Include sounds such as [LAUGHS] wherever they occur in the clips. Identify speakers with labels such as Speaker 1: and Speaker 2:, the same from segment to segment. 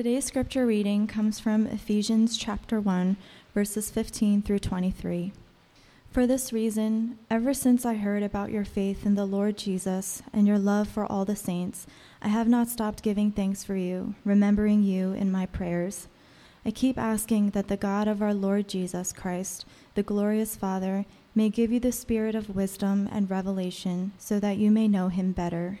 Speaker 1: Today's scripture reading comes from Ephesians chapter 1, verses 15 through 23. For this reason, ever since I heard about your faith in the Lord Jesus and your love for all the saints, I have not stopped giving thanks for you, remembering you in my prayers. I keep asking that the God of our Lord Jesus Christ, the glorious Father, may give you the spirit of wisdom and revelation so that you may know him better.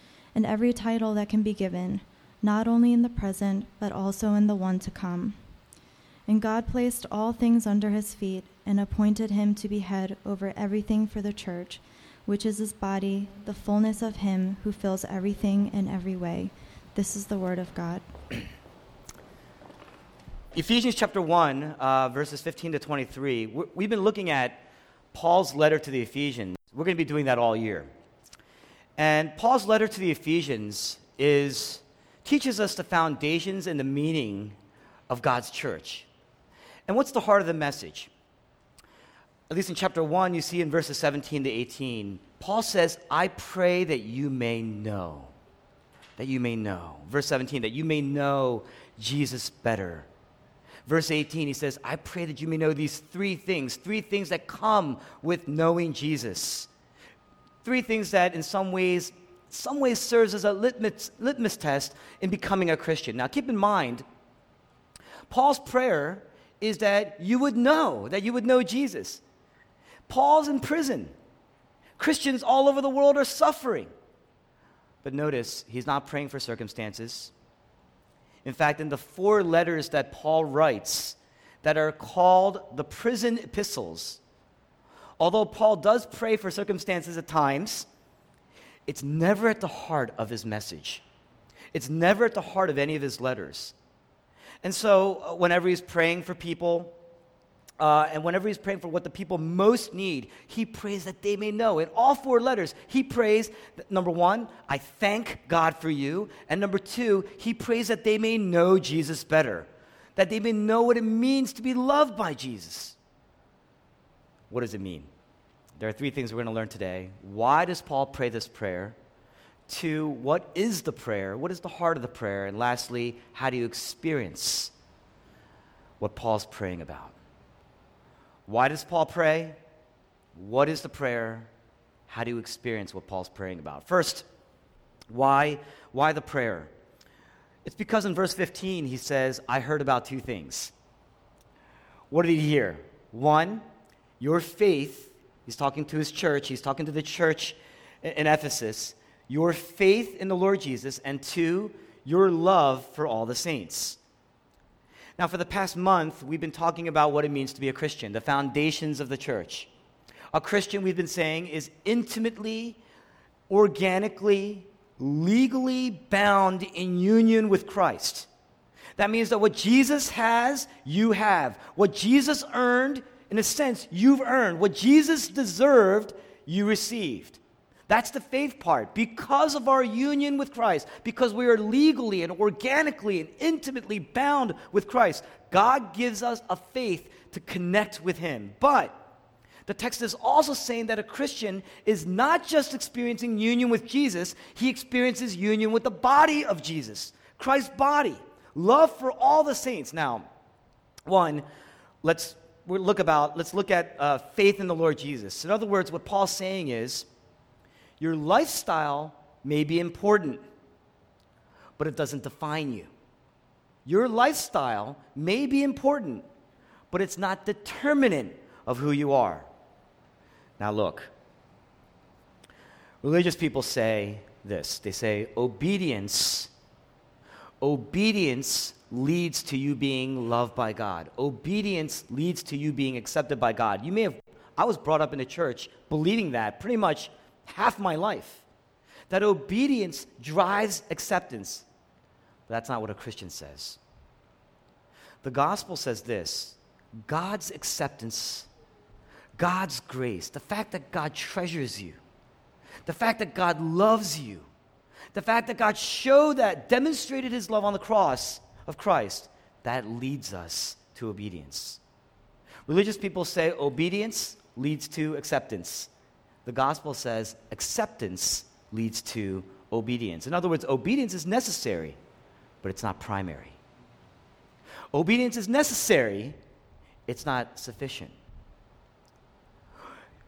Speaker 1: and every title that can be given, not only in the present, but also in the one to come. And God placed all things under his feet and appointed him to be head over everything for the church, which is his body, the fullness of him who fills everything in every way. This is the word of God. [CLEARS THROAT]
Speaker 2: Ephesians chapter 1, uh, verses 15 to 23. We've been looking at Paul's letter to the Ephesians. We're going to be doing that all year. And Paul's letter to the Ephesians is teaches us the foundations and the meaning of God's church. And what's the heart of the message? At least in chapter 1, you see in verses 17 to 18, Paul says, I pray that you may know. That you may know. Verse 17, that you may know Jesus better. Verse 18, he says, I pray that you may know these three things, three things that come with knowing Jesus three things that in some ways some ways serves as a litmus, litmus test in becoming a christian. Now keep in mind paul's prayer is that you would know that you would know jesus. Paul's in prison. Christians all over the world are suffering. But notice he's not praying for circumstances. In fact in the four letters that paul writes that are called the prison epistles although Paul does pray for circumstances at times, it's never at the heart of his message. It's never at the heart of any of his letters. And so, uh, whenever he's praying for people, uh, and whenever he's praying for what the people most need, he prays that they may know. In all four letters, he prays that, number one, I thank God for you. And number two, he prays that they may know Jesus better, that they may know what it means to be loved by Jesus. What does it mean? There are three things we're going to learn today. Why does Paul pray this prayer? Two, what is the prayer? What is the heart of the prayer? And lastly, how do you experience what Paul's praying about? Why does Paul pray? What is the prayer? How do you experience what Paul's praying about? First, why, why the prayer? It's because in verse 15 he says, I heard about two things. What did he hear? One, your faith He's talking to his church, he's talking to the church in Ephesus. Your faith in the Lord Jesus, and two, your love for all the saints. Now, for the past month, we've been talking about what it means to be a Christian, the foundations of the church. A Christian, we've been saying, is intimately, organically, legally bound in union with Christ. That means that what Jesus has, you have. What Jesus earned, in a sense, you've earned. What Jesus deserved, you received. That's the faith part. Because of our union with Christ, because we are legally and organically and intimately bound with Christ, God gives us a faith to connect with Him. But the text is also saying that a Christian is not just experiencing union with Jesus, he experiences union with the body of Jesus, Christ's body. Love for all the saints. Now, one, let's look about, let's look at uh, faith in the Lord Jesus. In other words, what Paul's saying is your lifestyle may be important, but it doesn't define you. Your lifestyle may be important, but it's not determinant of who you are. Now, look, religious people say this they say, obedience, obedience leads to you being loved by God. Obedience leads to you being accepted by God. You may have, I was brought up in a church believing that pretty much half my life. That obedience drives acceptance. But that's not what a Christian says. The gospel says this God's acceptance, God's grace, the fact that God treasures you, the fact that God loves you, the fact that God showed that, demonstrated his love on the cross of Christ, that leads us to obedience. Religious people say obedience leads to acceptance. The gospel says acceptance leads to obedience. In other words, obedience is necessary, but it's not primary. Obedience is necessary, it's not sufficient.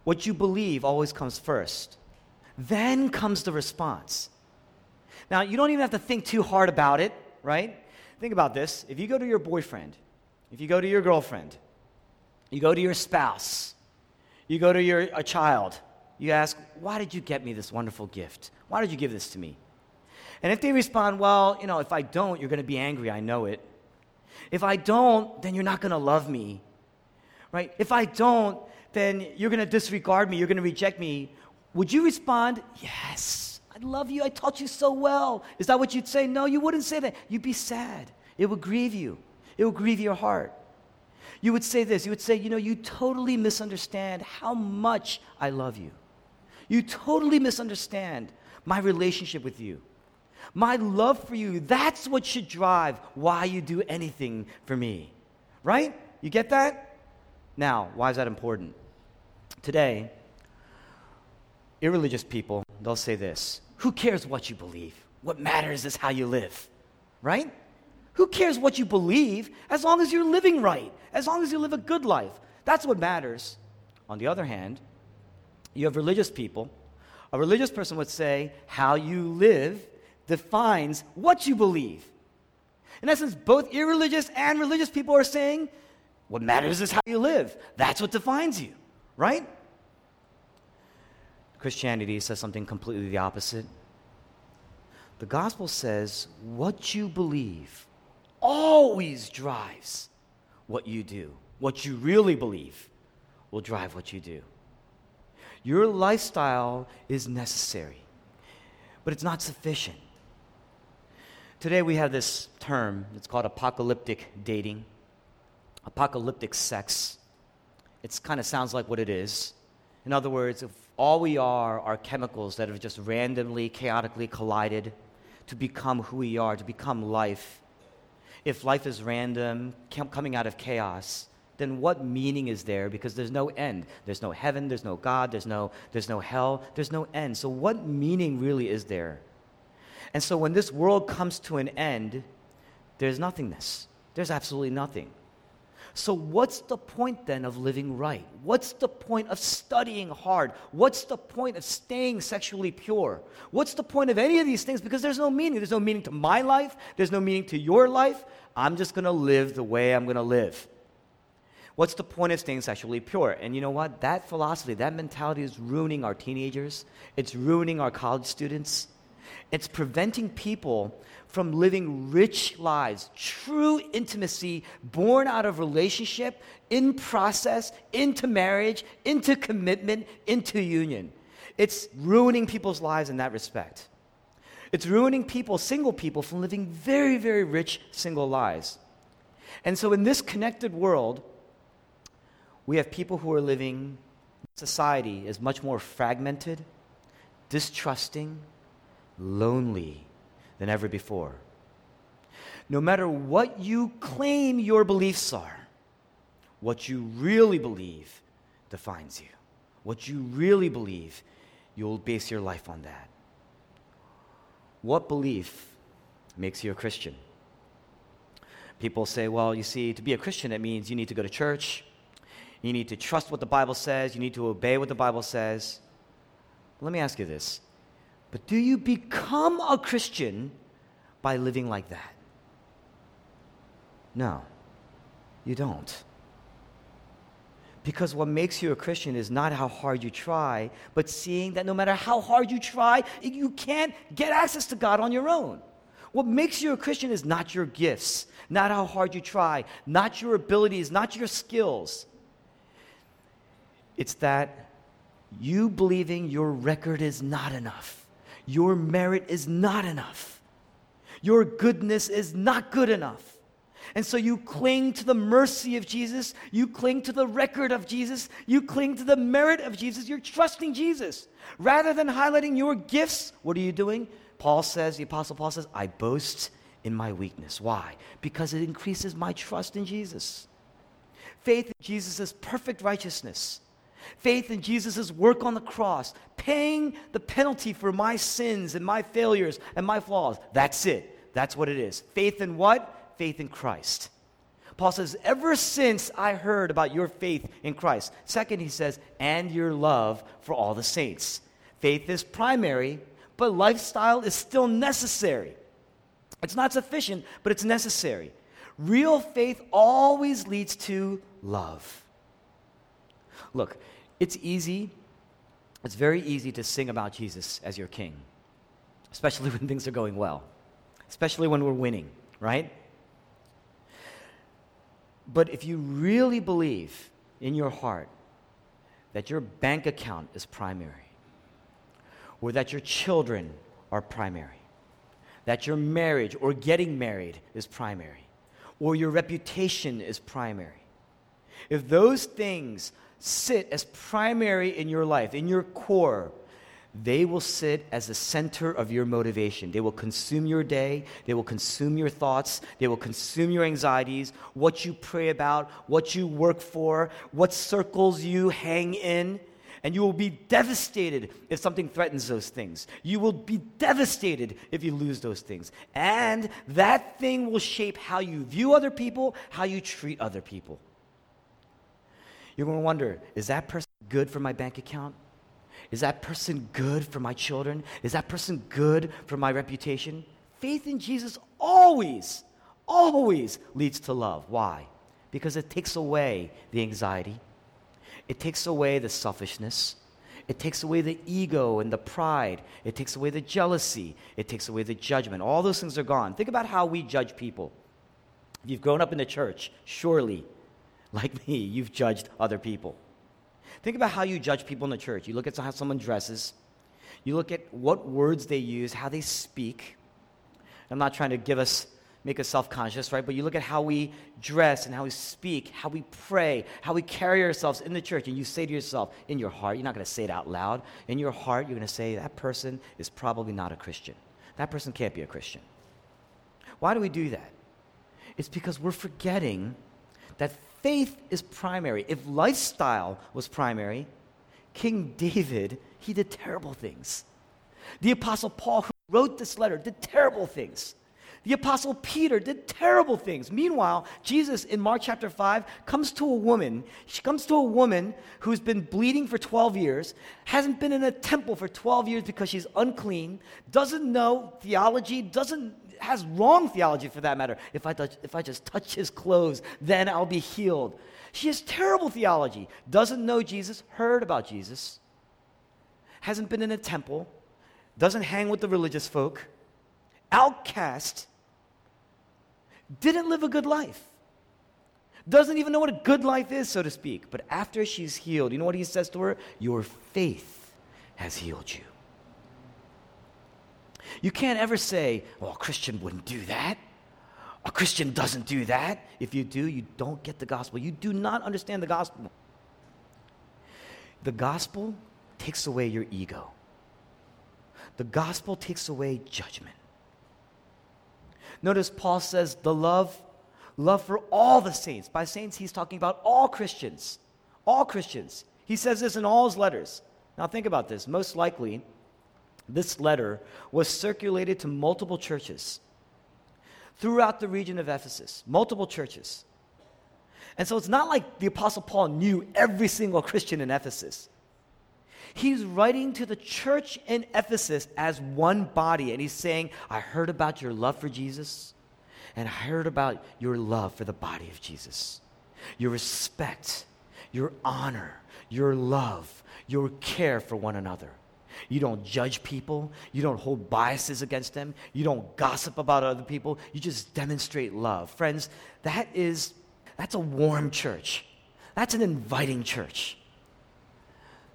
Speaker 2: What you believe always comes first. Then comes the response. Now, you don't even have to think too hard about it, right? Think about this. If you go to your boyfriend, if you go to your girlfriend, you go to your spouse, you go to your a child, you ask, Why did you get me this wonderful gift? Why did you give this to me? And if they respond, Well, you know, if I don't, you're going to be angry, I know it. If I don't, then you're not going to love me, right? If I don't, then you're going to disregard me, you're going to reject me. Would you respond, Yes, love you, I taught you so well? Is that what you'd say? No, you wouldn't say that. You'd be sad. It would grieve you, it would grieve your heart. You would say this you would say, You know, you totally misunderstand how much I love you. You totally misunderstand my relationship with you. My love for you, that's what should drive why you do anything for me. Right? You get that? Now, why is that important? Today, irreligious people, they'll say this Who cares what you believe? What matters is how you live. Right? Who cares what you believe as long as you're living right, as long as you live a good life? That's what matters. On the other hand, you have religious people. A religious person would say, How you live defines what you believe. In essence, both irreligious and religious people are saying, What matters is how you live. That's what defines you, right? Christianity says something completely the opposite. The gospel says, What you believe always drives what you do. What you really believe will drive what you do. Your lifestyle is necessary, but it's not sufficient. Today we have this term, it's called apocalyptic dating, apocalyptic sex. It kind of sounds like what it is. In other words, if all we are are chemicals that have just randomly, chaotically collided to become who we are, to become life, if life is random, coming out of chaos, then what meaning is there? Because there's no end. There's no heaven, there's no God, there's no, there's no hell, there's no end. So, what meaning really is there? And so, when this world comes to an end, there's nothingness. There's absolutely nothing. So, what's the point then of living right? What's the point of studying hard? What's the point of staying sexually pure? What's the point of any of these things? Because there's no meaning. There's no meaning to my life, there's no meaning to your life. I'm just going to live the way I'm going to live. What's the point of staying sexually pure? And you know what? That philosophy, that mentality is ruining our teenagers, it's ruining our college students. It's preventing people from living rich lives, true intimacy born out of relationship, in process, into marriage, into commitment, into union. It's ruining people's lives in that respect. It's ruining people, single people, from living very, very rich single lives. And so, in this connected world, we have people who are living, society is much more fragmented, distrusting, lonely than ever before. No matter what you claim your beliefs are, what you really believe defines you. What you really believe, you'll base your life on that. What belief makes you a Christian? People say, well, you see, to be a Christian, it means you need to go to church, you need to trust what the Bible says, you need to obey what the Bible says. Let me ask you this but do you become a Christian by living like that? No, you don't. Because what makes you a Christian is not how hard you try, but seeing that no matter how hard you try, you can't get access to God on your own. What makes you a Christian is not your gifts, not how hard you try, not your abilities, not your skills. It's that you believing your record is not enough. Your merit is not enough. Your goodness is not good enough. And so you cling to the mercy of Jesus. You cling to the record of Jesus. You cling to the merit of Jesus. You're trusting Jesus. Rather than highlighting your gifts, what are you doing? Paul says, the Apostle Paul says, I boast in my weakness. Why? Because it increases my trust in Jesus. Faith in Jesus' perfect righteousness. Faith in Jesus' work on the cross, paying the penalty for my sins and my failures and my flaws. That's it. That's what it is. Faith in what? Faith in Christ. Paul says, Ever since I heard about your faith in Christ. Second, he says, and your love for all the saints. Faith is primary, but lifestyle is still necessary. It's not sufficient, but it's necessary. Real faith always leads to love. Look, it's easy, it's very easy to sing about Jesus as your king, especially [LAUGHS] when things are going well, especially when we're winning, right? But if you really believe in your heart that your bank account is primary, or that your children are primary, that your marriage or getting married is primary, or your reputation is primary. If those things sit as primary in your life, in your core, they will sit as the center of your motivation. They will consume your day. They will consume your thoughts. They will consume your anxieties, what you pray about, what you work for, what circles you hang in and you will be devastated if something threatens those things. You will be devastated if you lose those things. And that thing will shape how you view other people, how you treat other people. You're going to wonder is that person good for my bank account? Is that person good for my children? Is that person good for my reputation? Faith in Jesus always, always leads to love. Why? Because it takes away the anxiety it takes away the selfishness. It takes away the ego and the pride. It takes away the jealousy. It takes away the judgment. All those things are gone. Think about how we judge people. If you've grown up in the church, surely, like me, you've judged other people. Think about how you judge people in the church. You look at how someone dresses, you look at what words they use, how they speak. I'm not trying to give us make us self conscious, right? But you look at how we dress and how we speak, how we pray, how we carry ourselves in the church, and you say to yourself, in your heart, you're not going to say it out loud. In your heart, you're going to say, that person is probably not a Christian. That person can't be a Christian. Why do we do that? It's because we're forgetting that faith is primary. If lifestyle was primary, King David, he did terrible things. The Apostle Paul, who wrote this letter, did terrible things. The apostle Peter did terrible things. Meanwhile, Jesus in Mark chapter 5 comes to a woman. She comes to a woman who's been bleeding for 12 years, hasn't been in a temple for 12 years because she's unclean, doesn't know theology, doesn't has wrong theology for that matter. If I, touch, if I just touch his clothes, then I'll be healed. She has terrible theology, doesn't know Jesus, heard about Jesus, hasn't been in a temple, doesn't hang with the religious folk, outcast, didn't live a good life. Doesn't even know what a good life is, so to speak. But after she's healed, you know what he says to her? Your faith has healed you. You can't ever say, well, a Christian wouldn't do that. A Christian doesn't do that. If you do, you don't get the gospel. You do not understand the gospel. The gospel takes away your ego, the gospel takes away judgment. Notice Paul says the love, love for all the saints. By saints, he's talking about all Christians. All Christians. He says this in all his letters. Now, think about this. Most likely, this letter was circulated to multiple churches throughout the region of Ephesus, multiple churches. And so it's not like the Apostle Paul knew every single Christian in Ephesus. He's writing to the church in Ephesus as one body, and he's saying, I heard about your love for Jesus, and I heard about your love for the body of Jesus. Your respect, your honor, your love, your care for one another. You don't judge people. You don't hold biases against them. You don't gossip about other people. You just demonstrate love. Friends, that is that's a warm church. That's an inviting church.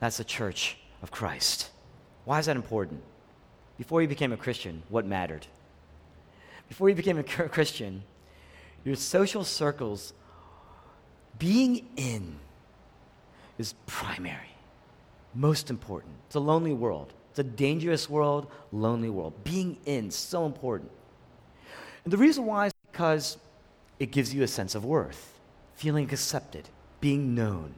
Speaker 2: That's the church of Christ. Why is that important? Before you became a Christian, what mattered? Before you became a Christian, your social circles, being in is primary, most important. It's a lonely world. It's a dangerous world, lonely world. Being in, so important. And the reason why is because it gives you a sense of worth, feeling accepted, being known.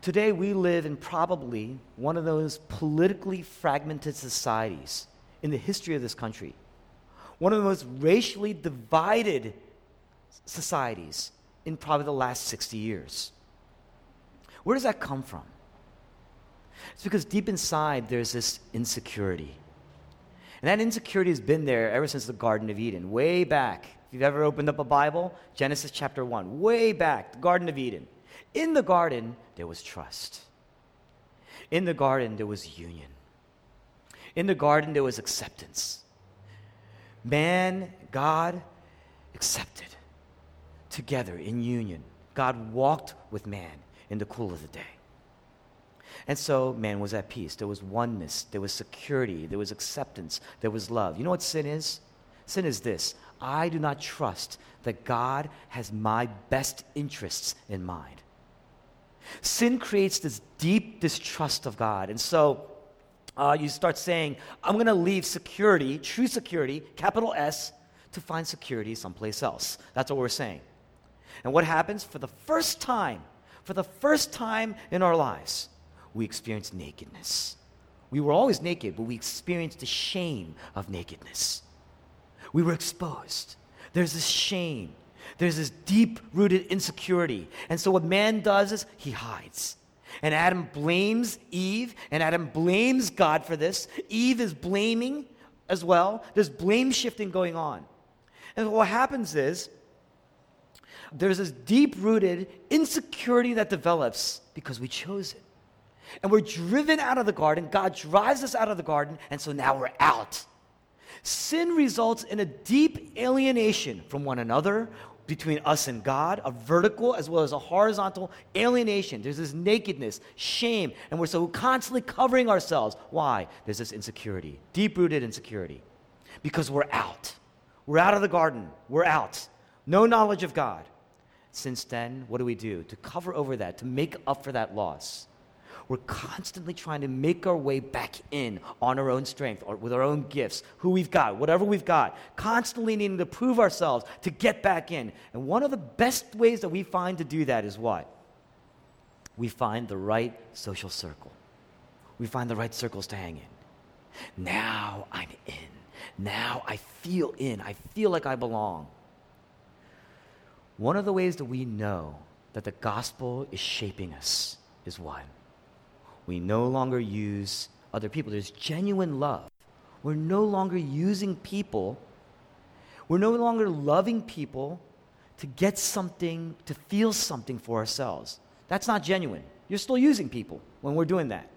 Speaker 2: Today, we live in probably one of those politically fragmented societies in the history of this country, one of the most racially divided societies in probably the last 60 years. Where does that come from? It's because deep inside there's this insecurity. And that insecurity has been there ever since the Garden of Eden, way back. If you've ever opened up a Bible, Genesis chapter 1, way back, the Garden of Eden. In the garden, there was trust. In the garden, there was union. In the garden, there was acceptance. Man, God accepted together in union. God walked with man in the cool of the day. And so man was at peace. There was oneness, there was security, there was acceptance, there was love. You know what sin is? Sin is this I do not trust that God has my best interests in mind. Sin creates this deep distrust of God. And so uh, you start saying, I'm going to leave security, true security, capital S, to find security someplace else. That's what we're saying. And what happens? For the first time, for the first time in our lives, we experience nakedness. We were always naked, but we experienced the shame of nakedness. We were exposed. There's this shame. There's this deep rooted insecurity. And so what man does is he hides. And Adam blames Eve, and Adam blames God for this. Eve is blaming as well. There's blame shifting going on. And what happens is there's this deep rooted insecurity that develops because we chose it. And we're driven out of the garden. God drives us out of the garden, and so now we're out. Sin results in a deep alienation from one another, between us and God, a vertical as well as a horizontal alienation. There's this nakedness, shame, and we're so constantly covering ourselves. Why? There's this insecurity, deep rooted insecurity. Because we're out. We're out of the garden. We're out. No knowledge of God. Since then, what do we do? To cover over that, to make up for that loss, we're constantly trying to make our way back in on our own strength or with our own gifts, who we've got, whatever we've got, constantly needing to prove ourselves to get back in. And one of the best ways that we find to do that is what? We find the right social circle. We find the right circles to hang in. Now I'm in. Now I feel in. I feel like I belong. One of the ways that we know that the gospel is shaping us is what? We no longer use other people. There's genuine love. We're no longer using people. We're no longer loving people to get something, to feel something for ourselves. That's not genuine. You're still using people when we're doing that.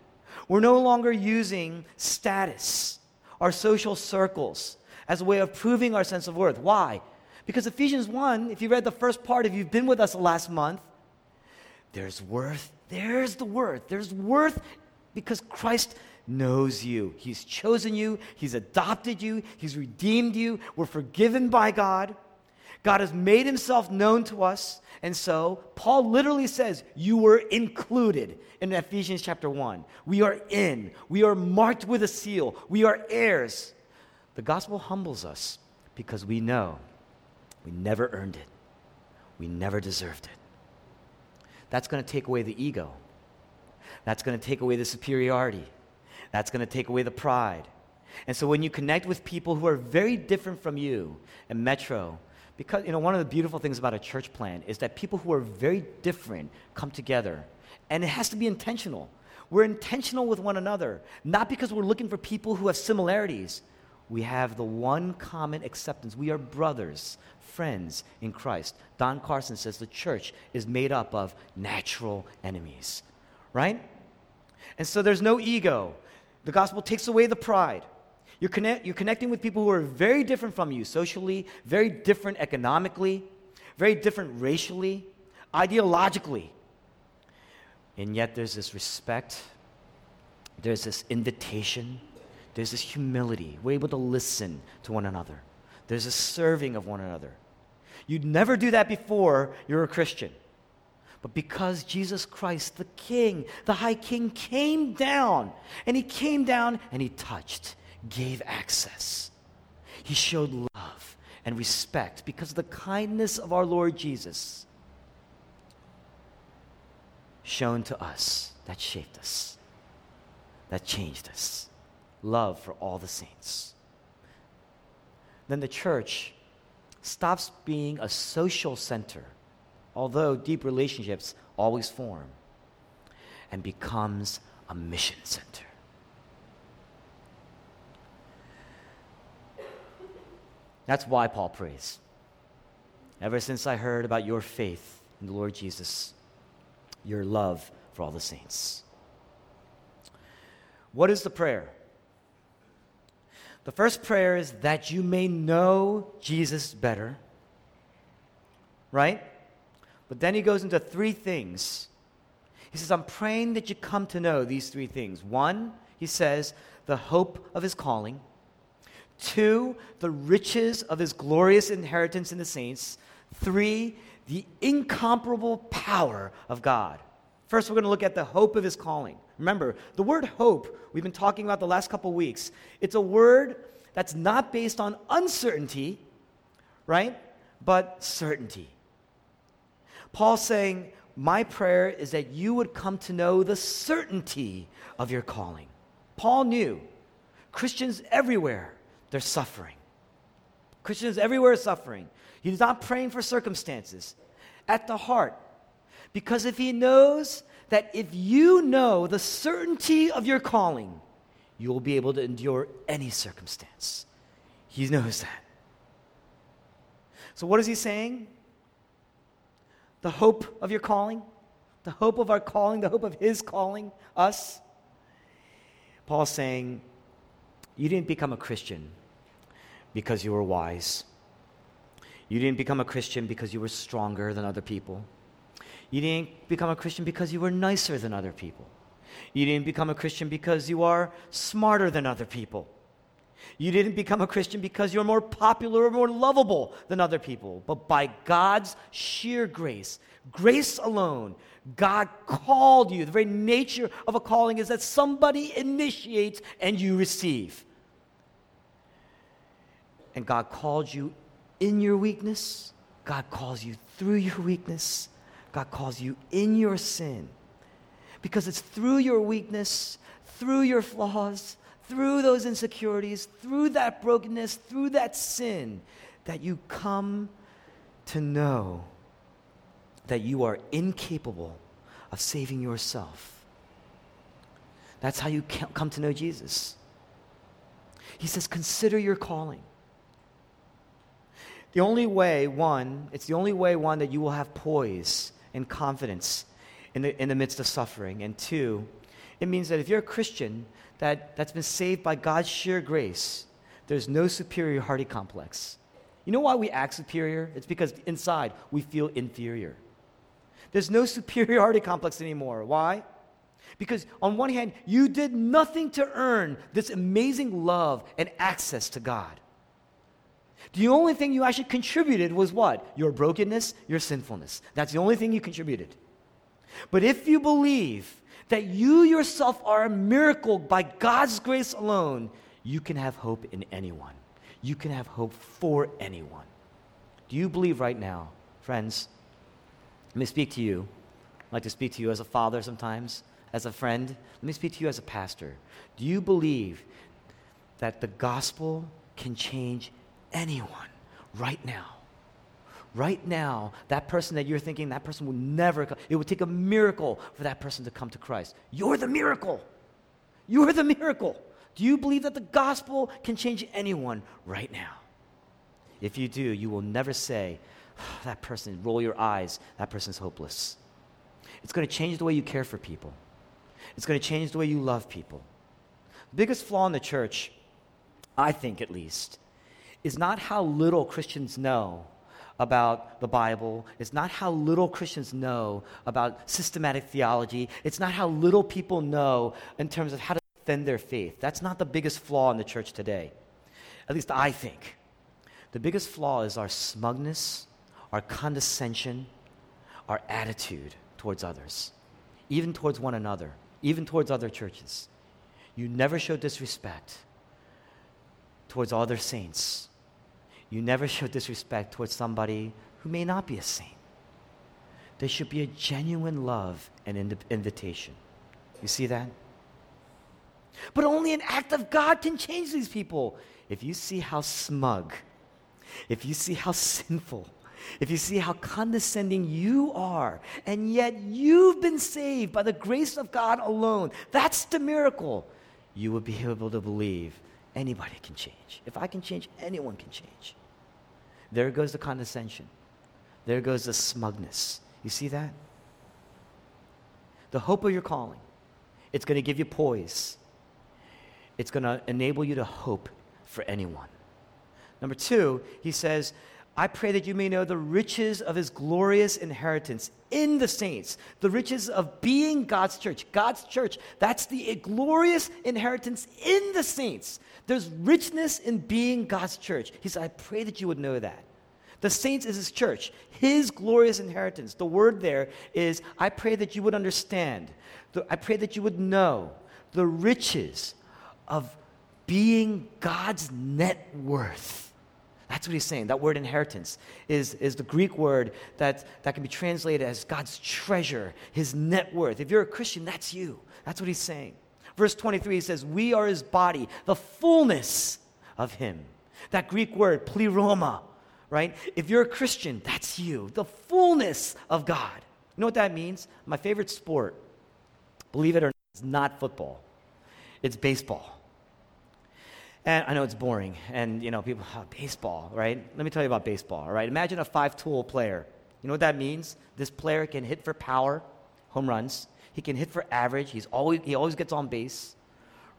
Speaker 2: We're no longer using status, our social circles, as a way of proving our sense of worth. Why? Because Ephesians 1, if you read the first part, if you've been with us last month, there's worth there's the worth. There's worth because Christ knows you. He's chosen you, He's adopted you, He's redeemed you. We're forgiven by God. God has made Himself known to us. And so, Paul literally says, You were included in Ephesians chapter 1. We are in, we are marked with a seal, we are heirs. The gospel humbles us because we know we never earned it, we never deserved it that's going to take away the ego. That's going to take away the superiority. That's going to take away the pride. And so when you connect with people who are very different from you in Metro, because you know one of the beautiful things about a church plant is that people who are very different come together. And it has to be intentional. We're intentional with one another, not because we're looking for people who have similarities. We have the one common acceptance. We are brothers friends in Christ. Don Carson says the church is made up of natural enemies, right? And so there's no ego. The gospel takes away the pride. You're, connect, you're connecting with people who are very different from you socially, very different economically, very different racially, ideologically. And yet there's this respect, there's this invitation, there's this humility. We're able to listen to one another. There's a serving of one another. You'd never do that before you're a Christian. But because Jesus Christ, the King, the High King, came down, and he came down and he touched, gave access. He showed love and respect because of the kindness of our Lord Jesus shown to us that shaped us, that changed us. Love for all the saints. Then the church stops being a social center, although deep relationships always form, and becomes a mission center. That's why Paul prays. Ever since I heard about your faith in the Lord Jesus, your love for all the saints. What is the prayer? The first prayer is that you may know Jesus better, right? But then he goes into three things. He says, I'm praying that you come to know these three things. One, he says, the hope of his calling. Two, the riches of his glorious inheritance in the saints. Three, the incomparable power of God. First, we're going to look at the hope of his calling. Remember, the word hope, we've been talking about the last couple weeks, it's a word that's not based on uncertainty, right? But certainty. Paul's saying, My prayer is that you would come to know the certainty of your calling. Paul knew Christians everywhere, they're suffering. Christians everywhere are suffering. He's not praying for circumstances. At the heart, because if he knows that if you know the certainty of your calling, you will be able to endure any circumstance. He knows that. So, what is he saying? The hope of your calling, the hope of our calling, the hope of his calling, us. Paul's saying, You didn't become a Christian because you were wise. You didn't become a Christian because you were stronger than other people. You didn't become a Christian because you were nicer than other people. You didn't become a Christian because you are smarter than other people. You didn't become a Christian because you're more popular or more lovable than other people. But by God's sheer grace, grace alone, God called you. The very nature of a calling is that somebody initiates and you receive. And God called you in your weakness, God calls you through your weakness, God calls you in your sin. Because it's through your weakness, through your flaws, through those insecurities, through that brokenness, through that sin, that you come to know that you are incapable of saving yourself. That's how you come to know Jesus. He says, Consider your calling. The only way, one, it's the only way, one, that you will have poise and confidence in the, in the midst of suffering. And two, it means that if you're a Christian that, that's been saved by God's sheer grace, there's no superiority complex. You know why we act superior? It's because inside we feel inferior. There's no [LAUGHS] superiority complex anymore. Why? Because on one hand, you did nothing to earn this amazing love and access to God. The only thing you actually contributed was what? Your brokenness, your sinfulness. That's the only thing you contributed. But if you believe that you yourself are a miracle by God's grace alone, you can have hope in anyone. You can have hope for anyone. Do you believe right now, friends? Let me speak to you. I'd like to speak to you as a father sometimes, as a friend. Let me speak to you as a pastor. Do you believe that the gospel can change anyone right now. Right now, that person that you're thinking that person will never come, it would take a miracle for that person to come to Christ. You're the miracle. You're the miracle. Do you believe that the gospel can change anyone right now? If you do, you will never say, oh, that person, roll your eyes, that person's hopeless. It's going to change the way you care for people, it's going to change the way you love people. The biggest flaw in the church, I think at least, is not how little Christians know about the Bible. It's not how little Christians know about systematic theology. It's not how little people know in terms of how to defend their faith. That's not the biggest flaw in the church today. At least I think. The biggest flaw is our smugness, our condescension, our attitude towards others, even towards one another, even towards other churches. You never show disrespect towards other saints. You never show disrespect towards somebody who may not be a saint. There should be a genuine love and invitation. You see that? But only an act of God can change these people. If you see how smug, if you see how [LAUGHS] sinful, if you see how condescending you are, and yet you've been saved by the grace of God alone, that's the miracle. You would be able to believe anybody can change. If I can change, anyone can change. There goes the condescension. There goes the smugness. You see that? The hope of your calling. It's going to give you poise. It's going to enable you to hope for anyone. Number two, he says, I pray that you may know the riches of his glorious inheritance in the saints, the riches of being God's church. God's church, that's the glorious inheritance in the saints. There's richness in being God's church. He said, I pray that you would know that. The saints is his church, his glorious inheritance. The word there is, I pray that you would understand. I pray that you would know the riches of being God's net worth. That's what he's saying. That word inheritance is, is the Greek word that, that can be translated as God's treasure, his net worth. If you're a Christian, that's you. That's what he's saying. Verse 23, he says, We are his body, the fullness of him. That Greek word, pleroma, right? If you're a Christian, that's you, the fullness of God. You know what that means? My favorite sport, believe it or not, is not football, it's baseball. And I know it's boring, and you know, people, oh, baseball, right? Let me tell you about baseball, all right? Imagine a five tool player. You know what that means? This player can hit for power, home runs. He can hit for average. He's always, he always gets on base,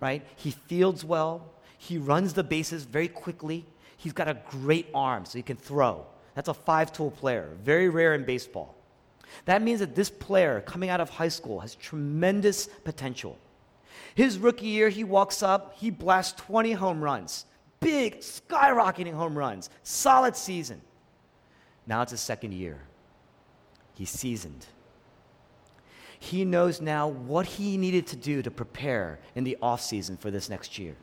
Speaker 2: right? He fields well. He runs the bases very quickly. He's got a great arm, so he can throw. That's a five tool player, very rare in baseball. That means that this player coming out of high school has tremendous potential. His rookie year, he walks up, he blasts 20 home runs. Big, skyrocketing home runs. Solid season. Now it's his second year. He's seasoned. He knows now what he needed to do to prepare in the off season for this next year.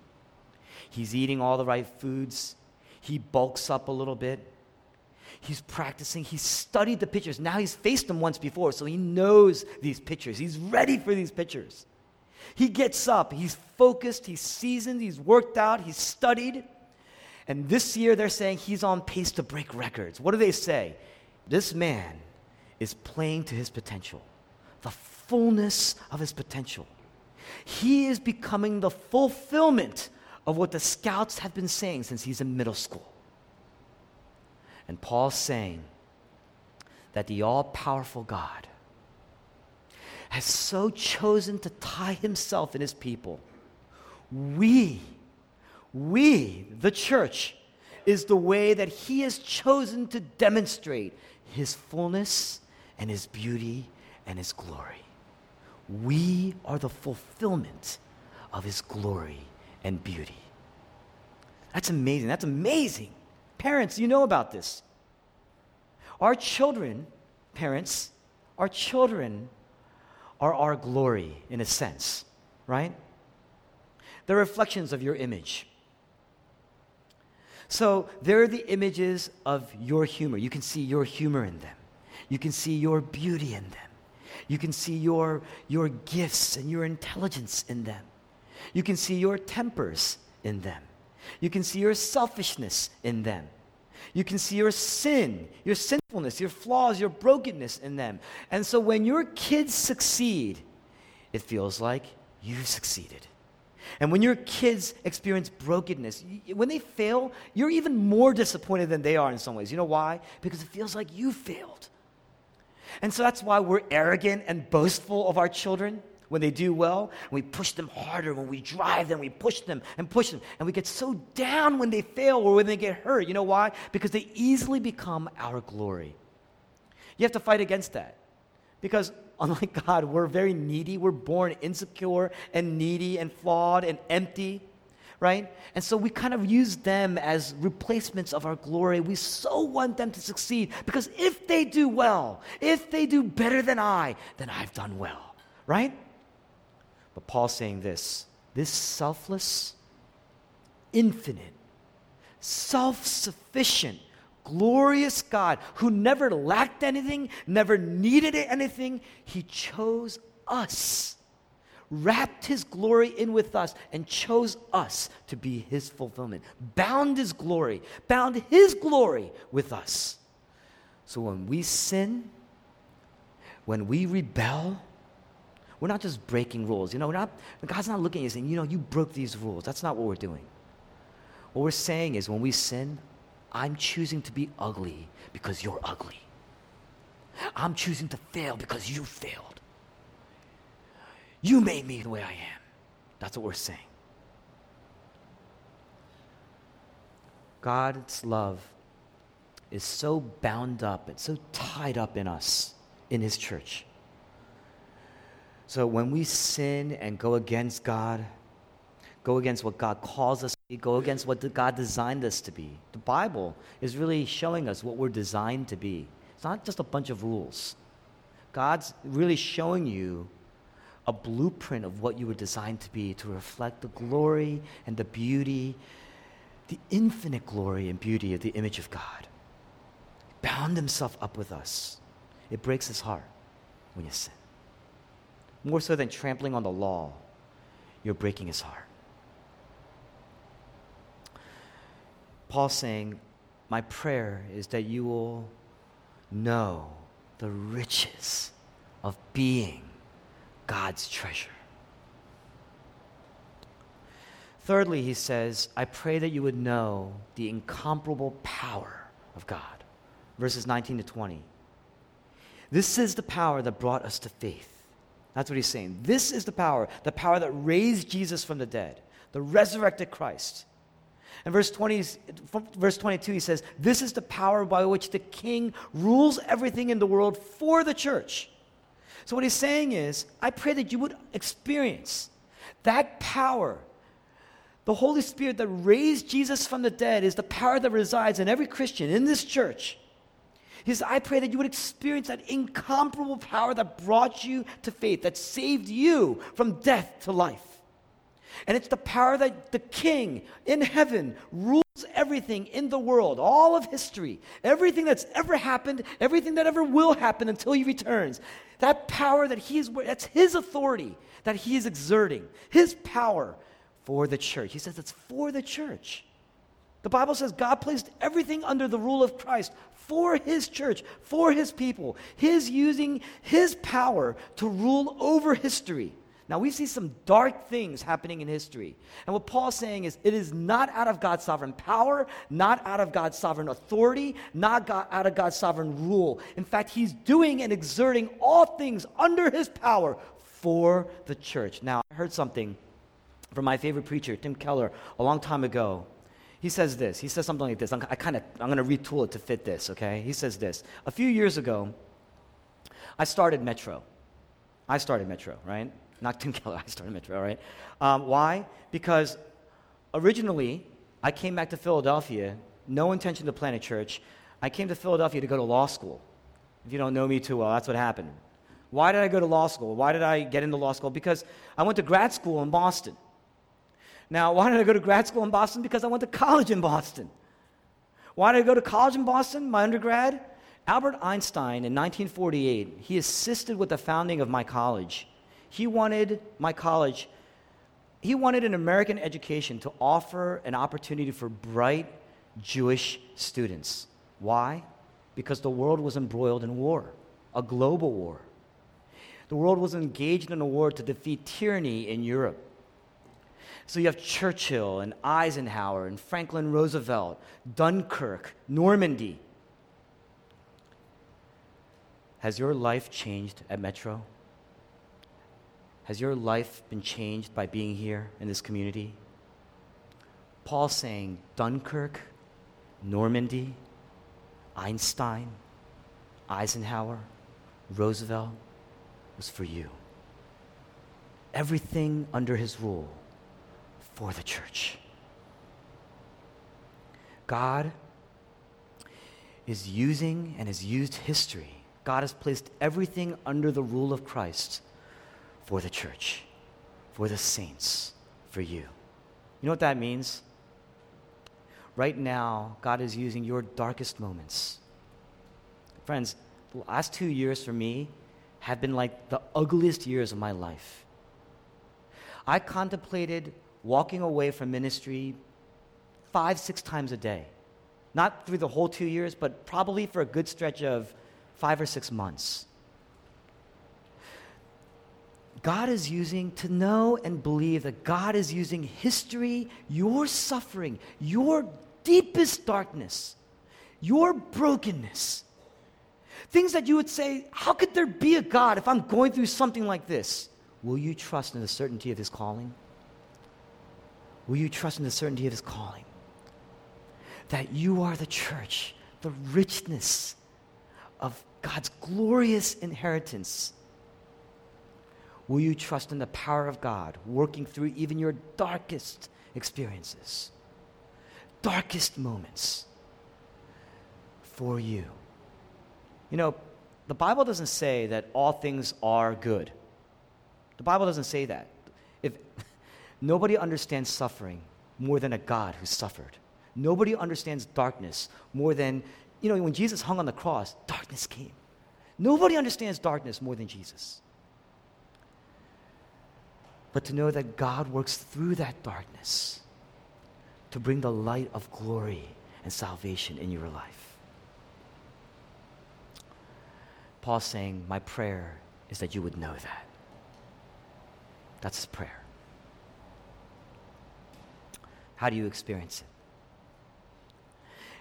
Speaker 2: He's eating all the right foods. He bulks up a little bit. He's practicing. He's studied the pitchers. Now he's faced them once before, so he knows these pitchers. He's ready for these pitchers. He gets up, he's focused, he's seasoned, he's worked out, he's studied. And this year they're saying he's on pace to break records. What do they say? This man is playing to his potential, the fullness of his potential. He is becoming the fulfillment of what the scouts have been saying since he's in middle school. And Paul's saying that the all powerful God has so chosen to tie himself and his people. We, we, the church, is the way that he has chosen to demonstrate his fullness and his beauty and his glory. We are the fulfillment of his glory and beauty. That's amazing. That's amazing. Parents, you know about this. Our children, parents, our children are our glory in a sense, right? They're reflections of your image. So they're the images of your humor. You can see your humor in them. You can see your beauty in them. You can see your, your gifts and your intelligence in them. You can see your tempers in them. You can see your selfishness in them. You can see your sin, your sinfulness, your flaws, your brokenness in them. And so when your kids succeed, it feels like you've succeeded. And when your kids experience brokenness, when they fail, you're even more disappointed than they are in some ways. You know why? Because it feels like you failed. And so that's why we're arrogant and boastful of our children when they do well, and we push them harder. When we drive them, we push them and push them. And we get so down when they fail or when they get hurt. You know why? Because they easily become our glory. You have to fight against that. Because unlike [LAUGHS] God, we're very needy. We're born insecure and needy and flawed and empty. right? And so we kind of use them as replacements of our glory. We so want them to succeed because if they do well, if they do better than I, then I've done well, right? But Paul's saying this this selfless, infinite, self sufficient, glorious God who never lacked anything, never needed anything, he chose us wrapped his glory in with us and chose us to be his fulfillment, bound his glory, bound his glory with us. So when we sin, when we rebel, we're not just breaking rules. You know, not, God's not looking at you saying, you know, you broke these rules. That's not what we're doing. What we're saying is when we sin, I'm choosing to be ugly because you're ugly. I'm choosing to fail because you failed. You made me the way I am. That's what we're saying. God's love is so bound up, it's so tied up in us, in His church. So when we sin and go against God, go against what God calls us to be, go against what God designed us to be, the Bible is really showing us what we're designed to be. It's not just a bunch of rules. God's really showing you a blueprint of what you were designed to be to reflect the glory and the beauty, the infinite glory and beauty of the image of God. He bound himself up with us. It breaks his heart when you sin. More so than trampling on the law, you're breaking his heart. Paul saying, My prayer is that you will know the riches of being God's treasure. Thirdly, he says, I pray that you would know the incomparable power of God. Verses 19 to 20. This is the power that brought us to faith. That's what he's saying. This is the power, the power that raised Jesus from the dead, the resurrected Christ. And verse 20, verse 22, he says, This is the power by which the king rules everything in the world for the church. So, what he's saying is, I pray that you would experience that power. The Holy Spirit that raised Jesus from the dead is the power that resides in every Christian in this church. He says, I pray that you would experience that incomparable power that brought you to faith, that saved you from death to life. And it's the power that the King in heaven rules everything in the world, all of history, everything that's ever happened, everything that ever will happen until he returns. That power that he is, that's his authority that he is exerting, his power for the church. He says it's for the church. The Bible says God placed everything under the rule of Christ for his church, for his people. His using his power to rule over history. Now, we see some dark things happening in history. And what Paul's saying is it is not out of God's sovereign power, not out of God's sovereign authority, not God, out of God's sovereign rule. In fact, he's doing and exerting all things under his power for the church. Now, I heard something from my favorite preacher, Tim Keller, a long time ago. He says this. He says something like this. I'm, I kind of I'm going to retool it to fit this. Okay. He says this. A few years ago, I started Metro. I started Metro, right? not Tim [LAUGHS] Keller, I started Metro, right? Um, why? Because originally, I came back to Philadelphia, no intention to plant a church. I came to Philadelphia to go to law school. If you don't know me too well, that's what happened. Why did I go to law school? Why did I get into law school? Because I went to grad school in Boston. Now, why did I go to grad school in Boston? Because I went to college in Boston. Why did I go to college in Boston, my undergrad? Albert Einstein in 1948, he assisted with the founding of my college. He wanted my college, he wanted an American education to offer an opportunity for bright Jewish students. Why? Because the world was embroiled in war, a global war. The world was engaged in a war to defeat tyranny in Europe. So you have Churchill and Eisenhower and Franklin Roosevelt, Dunkirk, Normandy. Has your life changed at Metro? Has your life been changed by being here in this community? Paul saying Dunkirk, Normandy, Einstein, Eisenhower, Roosevelt was for you. Everything under his rule for the church. God is using and has used history. God has placed everything under the rule of Christ for the church, for the saints, for you. You know what that means? Right now, God is using your darkest moments. Friends, the last two years for me have been like the ugliest years of my life. I contemplated walking away from ministry five, six times a day. Not through the whole two years, but probably for a good stretch of five or six months. God is using, to know and believe that God is using history, your suffering, your deepest darkness, your brokenness, things that you would say, How could there be a God if I'm going through something like this? Will you trust in the certainty of His calling? Will you trust in the certainty of His calling? That you are the church, the richness of God's glorious inheritance Will you trust in the power of God working through even your darkest experiences, darkest moments for you? You know, the Bible doesn't say that all things are good. The Bible doesn't say that. If nobody understands suffering more than a God who suffered. Nobody understands darkness more than, you know, when Jesus hung on the cross, darkness came. Nobody understands darkness more than Jesus but to know that God works through that darkness to bring the light of glory and salvation in your life. Paul's saying, My prayer is that you would know that. That's his prayer. How do you experience it?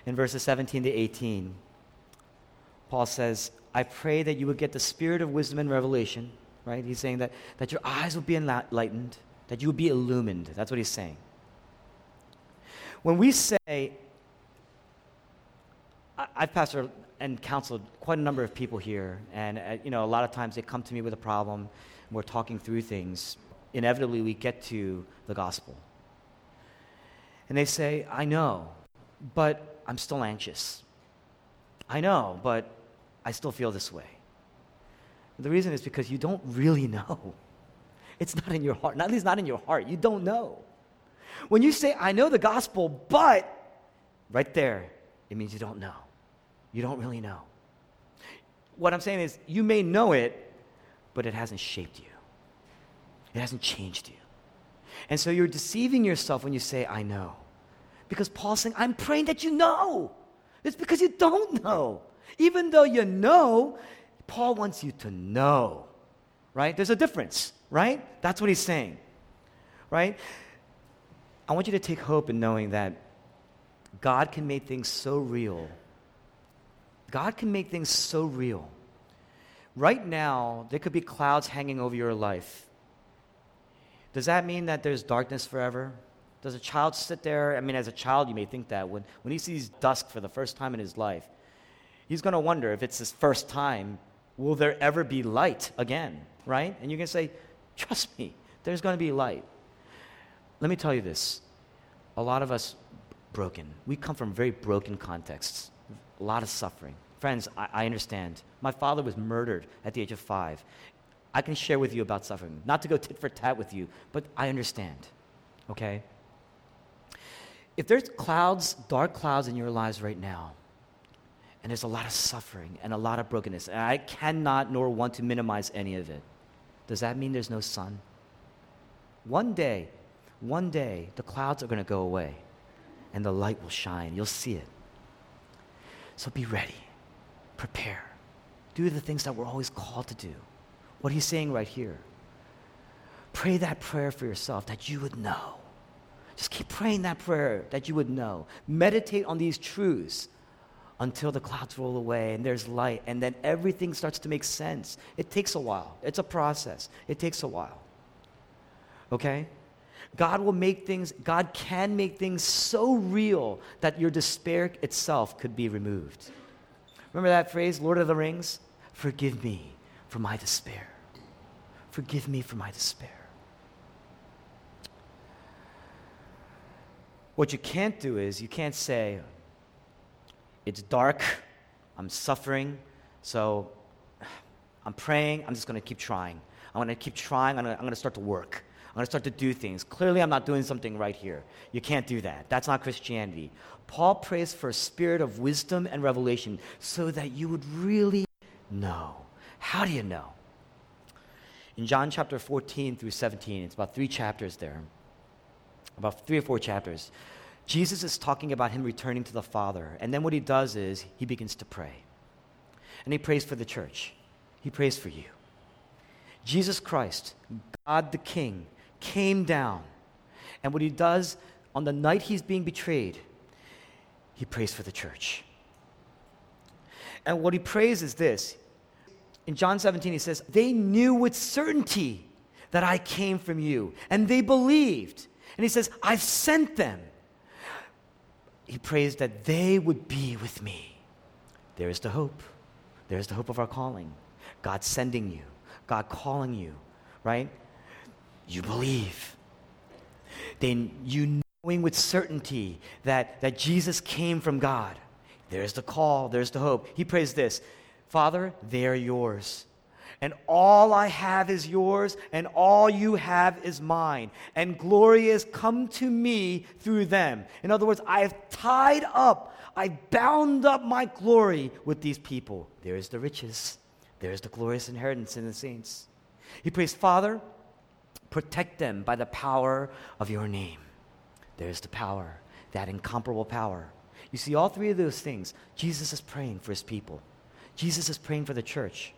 Speaker 2: In verses 17 to 18, Paul says, I pray that you would get the spirit of wisdom and revelation right? He's saying that, that your eyes will be enlightened, that you will be illumined. That's what he's saying. When we say, I've pastored and counseled quite a number of people here, and uh, you know, a lot of times they come to me with a problem, and we're talking through things. Inevitably, we get to the gospel. And they say, I know, but I'm still anxious. I know, but I still feel this way. The reason is because you don't really know. [LAUGHS] It's not in your heart. At least not in your heart. You don't know. When you say, I know the gospel, but, right there, it means you don't know. You don't really know. What I'm saying is, you may know it, but it hasn't shaped you, it hasn't changed you. And so you're deceiving yourself when you say, I know. Because Paul's saying, I'm praying that you know. It's because you don't know. Even though you know, Paul wants you to know, right? There's a difference, right? That's what he's saying, right? I want you to take hope in knowing that God can make things so real. God can make things so real. Right now, there could be clouds hanging over your life. Does that mean that there's darkness forever? Does a child sit there? I mean, as a child, you may think that. When, when he sees dusk for the first time in his life, he's going to wonder if it's his first time will there ever be light again? Right? And you can say, trust me, there's going to be light. Let me tell you this a lot of us broken. We come from very broken contexts, a lot of suffering. Friends, I, I, understand. My father was murdered at the age of five. I can share with you about suffering. Not to go tit for tat with you, but I understand. Okay? If there's clouds, dark clouds in your lives right now, and there's a lot of suffering and a lot of brokenness. And I cannot nor want to minimize any of it. Does that mean there's no sun? One day, one day, the clouds are going to go away and the light will shine. You'll see it. So be ready, prepare, do the things that we're always called to do. What he's saying right here. Pray that prayer for yourself that you would know. Just keep praying that prayer that you would know. Meditate on these truths until the clouds roll away and there's light, and then everything starts to make sense. It takes a while, it's a process, it takes a while. Okay? God will make things, God can make things so real that your despair itself could be removed. Remember that phrase, Lord of the Rings? Forgive me for my despair. Forgive me for my despair. What you can't do is, you can't say, it's dark, I'm suffering, so I'm praying, I'm just going to keep trying. I'm going to keep trying, I'm going to start to work. I'm going to start to do things. Clearly, I'm not doing something right here. You can't do that. That's not Christianity. Paul prays for a spirit of wisdom and revelation so that you would really know. How do you know? In John chapter 14 through 17, it's about three chapters there, about three or four chapters. Jesus is talking about him returning to the Father. And then what he does is he begins to pray. And he prays for the church, he prays for you. Jesus Christ, God the King, came down. And what he does on the night he's being betrayed, he prays for the church. And what he prays is this. In John 17, he says, They knew with certainty that I came from you, and they believed. And he says, I've sent them. He prays that they would be with me. There is the hope. There is the hope of our calling. God sending you, God calling you, right? You believe. Then you knowing with certainty that, that Jesus came from God. There's the call, there's the hope. He prays this Father, they are yours. And all I have is yours, and all you have is mine. And glory has come to me through them. In other words, I have tied up, I bound up my glory with these people. There is the riches, there is the glorious inheritance in the saints. He prays, Father, protect them by the power of your name. There's the power, that incomparable power. You see, all three of those things, Jesus is praying for his people. Jesus is praying for the church.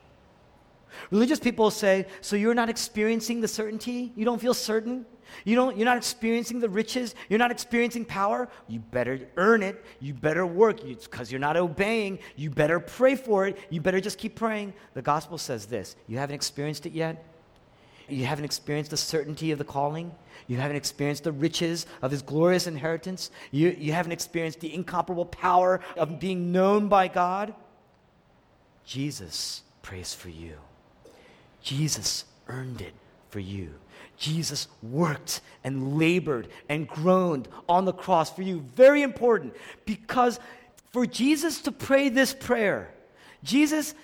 Speaker 2: Religious people say, so you're not experiencing the certainty? You don't feel certain? You don't, you're not experiencing the riches? You're not experiencing power? You better earn it. You better work. It's because you, you're not obeying. You better pray for it. You better just keep praying. The gospel says this You haven't experienced it yet? You haven't experienced the certainty of the calling? You haven't experienced the riches of his glorious inheritance? You, you haven't experienced the incomparable power of being known by God? Jesus prays for you. Jesus earned it for you. Jesus worked and labored and groaned on the cross for you. Very important because for Jesus to pray this prayer, Jesus,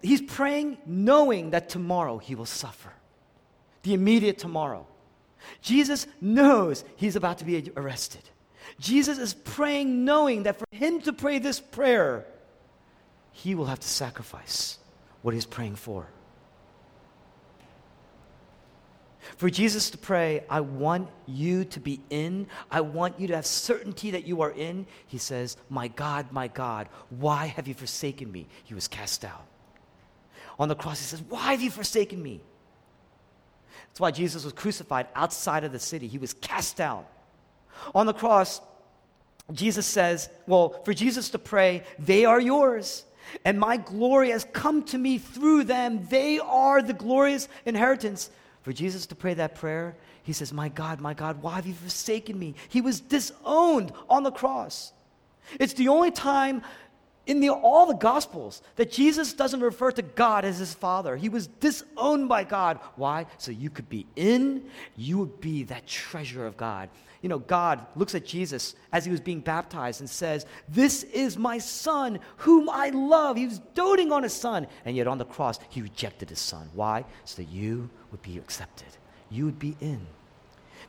Speaker 2: he's praying knowing that tomorrow he will suffer, the immediate tomorrow. Jesus knows he's about to be arrested. Jesus is praying knowing that for him to pray this prayer, he will have to sacrifice what he's praying for. For Jesus to pray, I want you to be in, I want you to have certainty that you are in, he says, My God, my God, why have you forsaken me? He was cast out. On the cross, he says, Why have you forsaken me? That's why Jesus was crucified outside of the city. He was cast out. On the cross, Jesus says, Well, for Jesus to pray, they are yours and my glory has come to me through them. They are the glorious inheritance. For Jesus to pray that prayer, he says, My God, my God, why have you forsaken me? He was disowned on the cross. It's the only time in the, all the Gospels that Jesus doesn't refer to God as his Father. He was disowned by God. Why? So you could be in, you would be that treasure of God. You know, God looks at Jesus as he was being baptized and says, This is my son whom I love. He was doting on his son. And yet on the cross, he rejected his son. Why? So that you would be accepted, you would be in,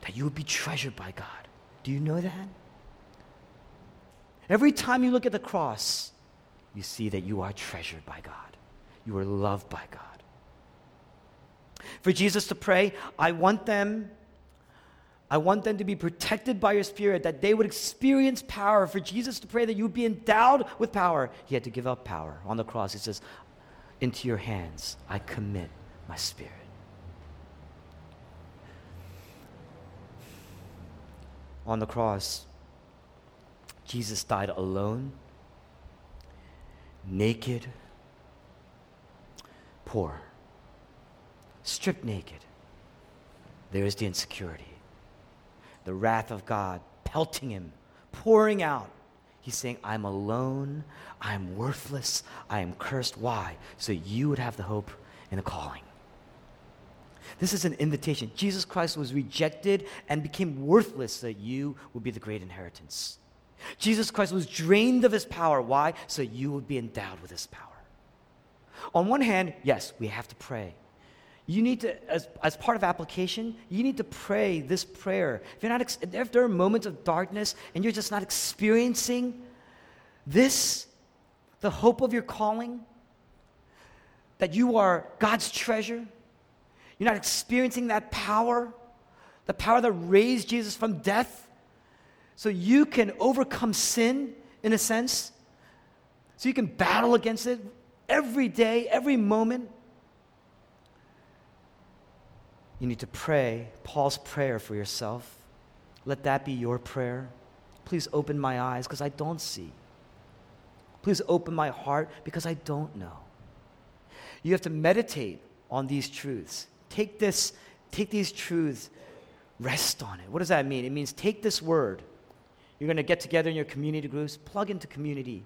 Speaker 2: that you would be treasured by God. Do you know that? Every time you look at the cross, you see that you are treasured by God. You are loved by God. For Jesus to pray, I want them I want them to be protected by your spirit, that they would experience power. For Jesus to pray that you would be endowed with power, he had to give up power. On the cross, he says, Into your hands I commit my spirit. On the cross, Jesus died alone, naked, poor, stripped naked. There is the insecurity the wrath of God pelting him, pouring out. He's saying, I'm alone, I'm worthless, I am cursed. Why? So you would have the hope and the calling. This is an invitation. Jesus Christ was rejected and became worthless so that you would be the great inheritance. Jesus Christ was drained of his power. Why? So you would be endowed with his power. On one hand, yes, we have to pray. You need to, as, as part of application, you need to pray this prayer. If, you're not, if there are moments of darkness and you're just not experiencing this, the hope of your calling, that you are God's treasure, you're not experiencing that power, the power that raised Jesus from death, so you can overcome sin in a sense, so you can battle against it every day, every moment. You need to pray Paul's prayer for yourself. Let that be your prayer. Please open my eyes because I don't see. Please open my heart because I don't know. You have to meditate on these truths. Take this, take these truths, rest on it. What does that mean? It means take this word. You're going to get together in your community groups, plug into community.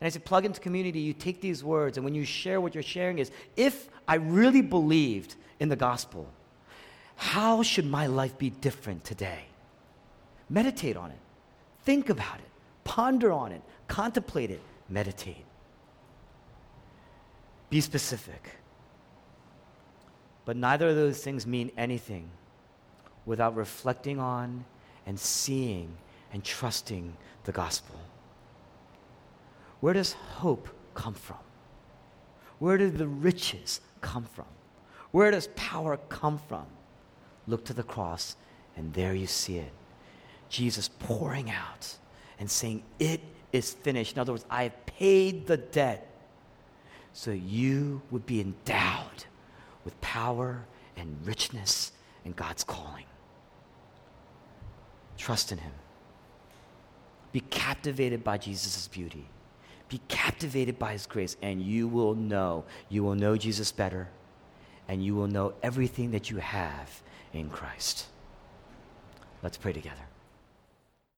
Speaker 2: And I say, plug into community, you take these words, and when you share what you're sharing is, if I really believed in the gospel, how should my life be different today? Meditate on it. Think about it. Ponder on it. Contemplate it. Meditate. Be specific. But neither of those things mean anything without reflecting on and seeing and trusting the gospel. Where does hope come from? Where do the riches come from? Where does power come from? Look to the cross, and there you see it. Jesus pouring out and saying, It is finished. In other words, I have paid the debt so you would be endowed with power and richness and God's calling. Trust in Him. Be captivated by Jesus' beauty. Be captivated by His grace, and you will know. You will know Jesus better, and you will know everything that you have in Christ. Let's pray together.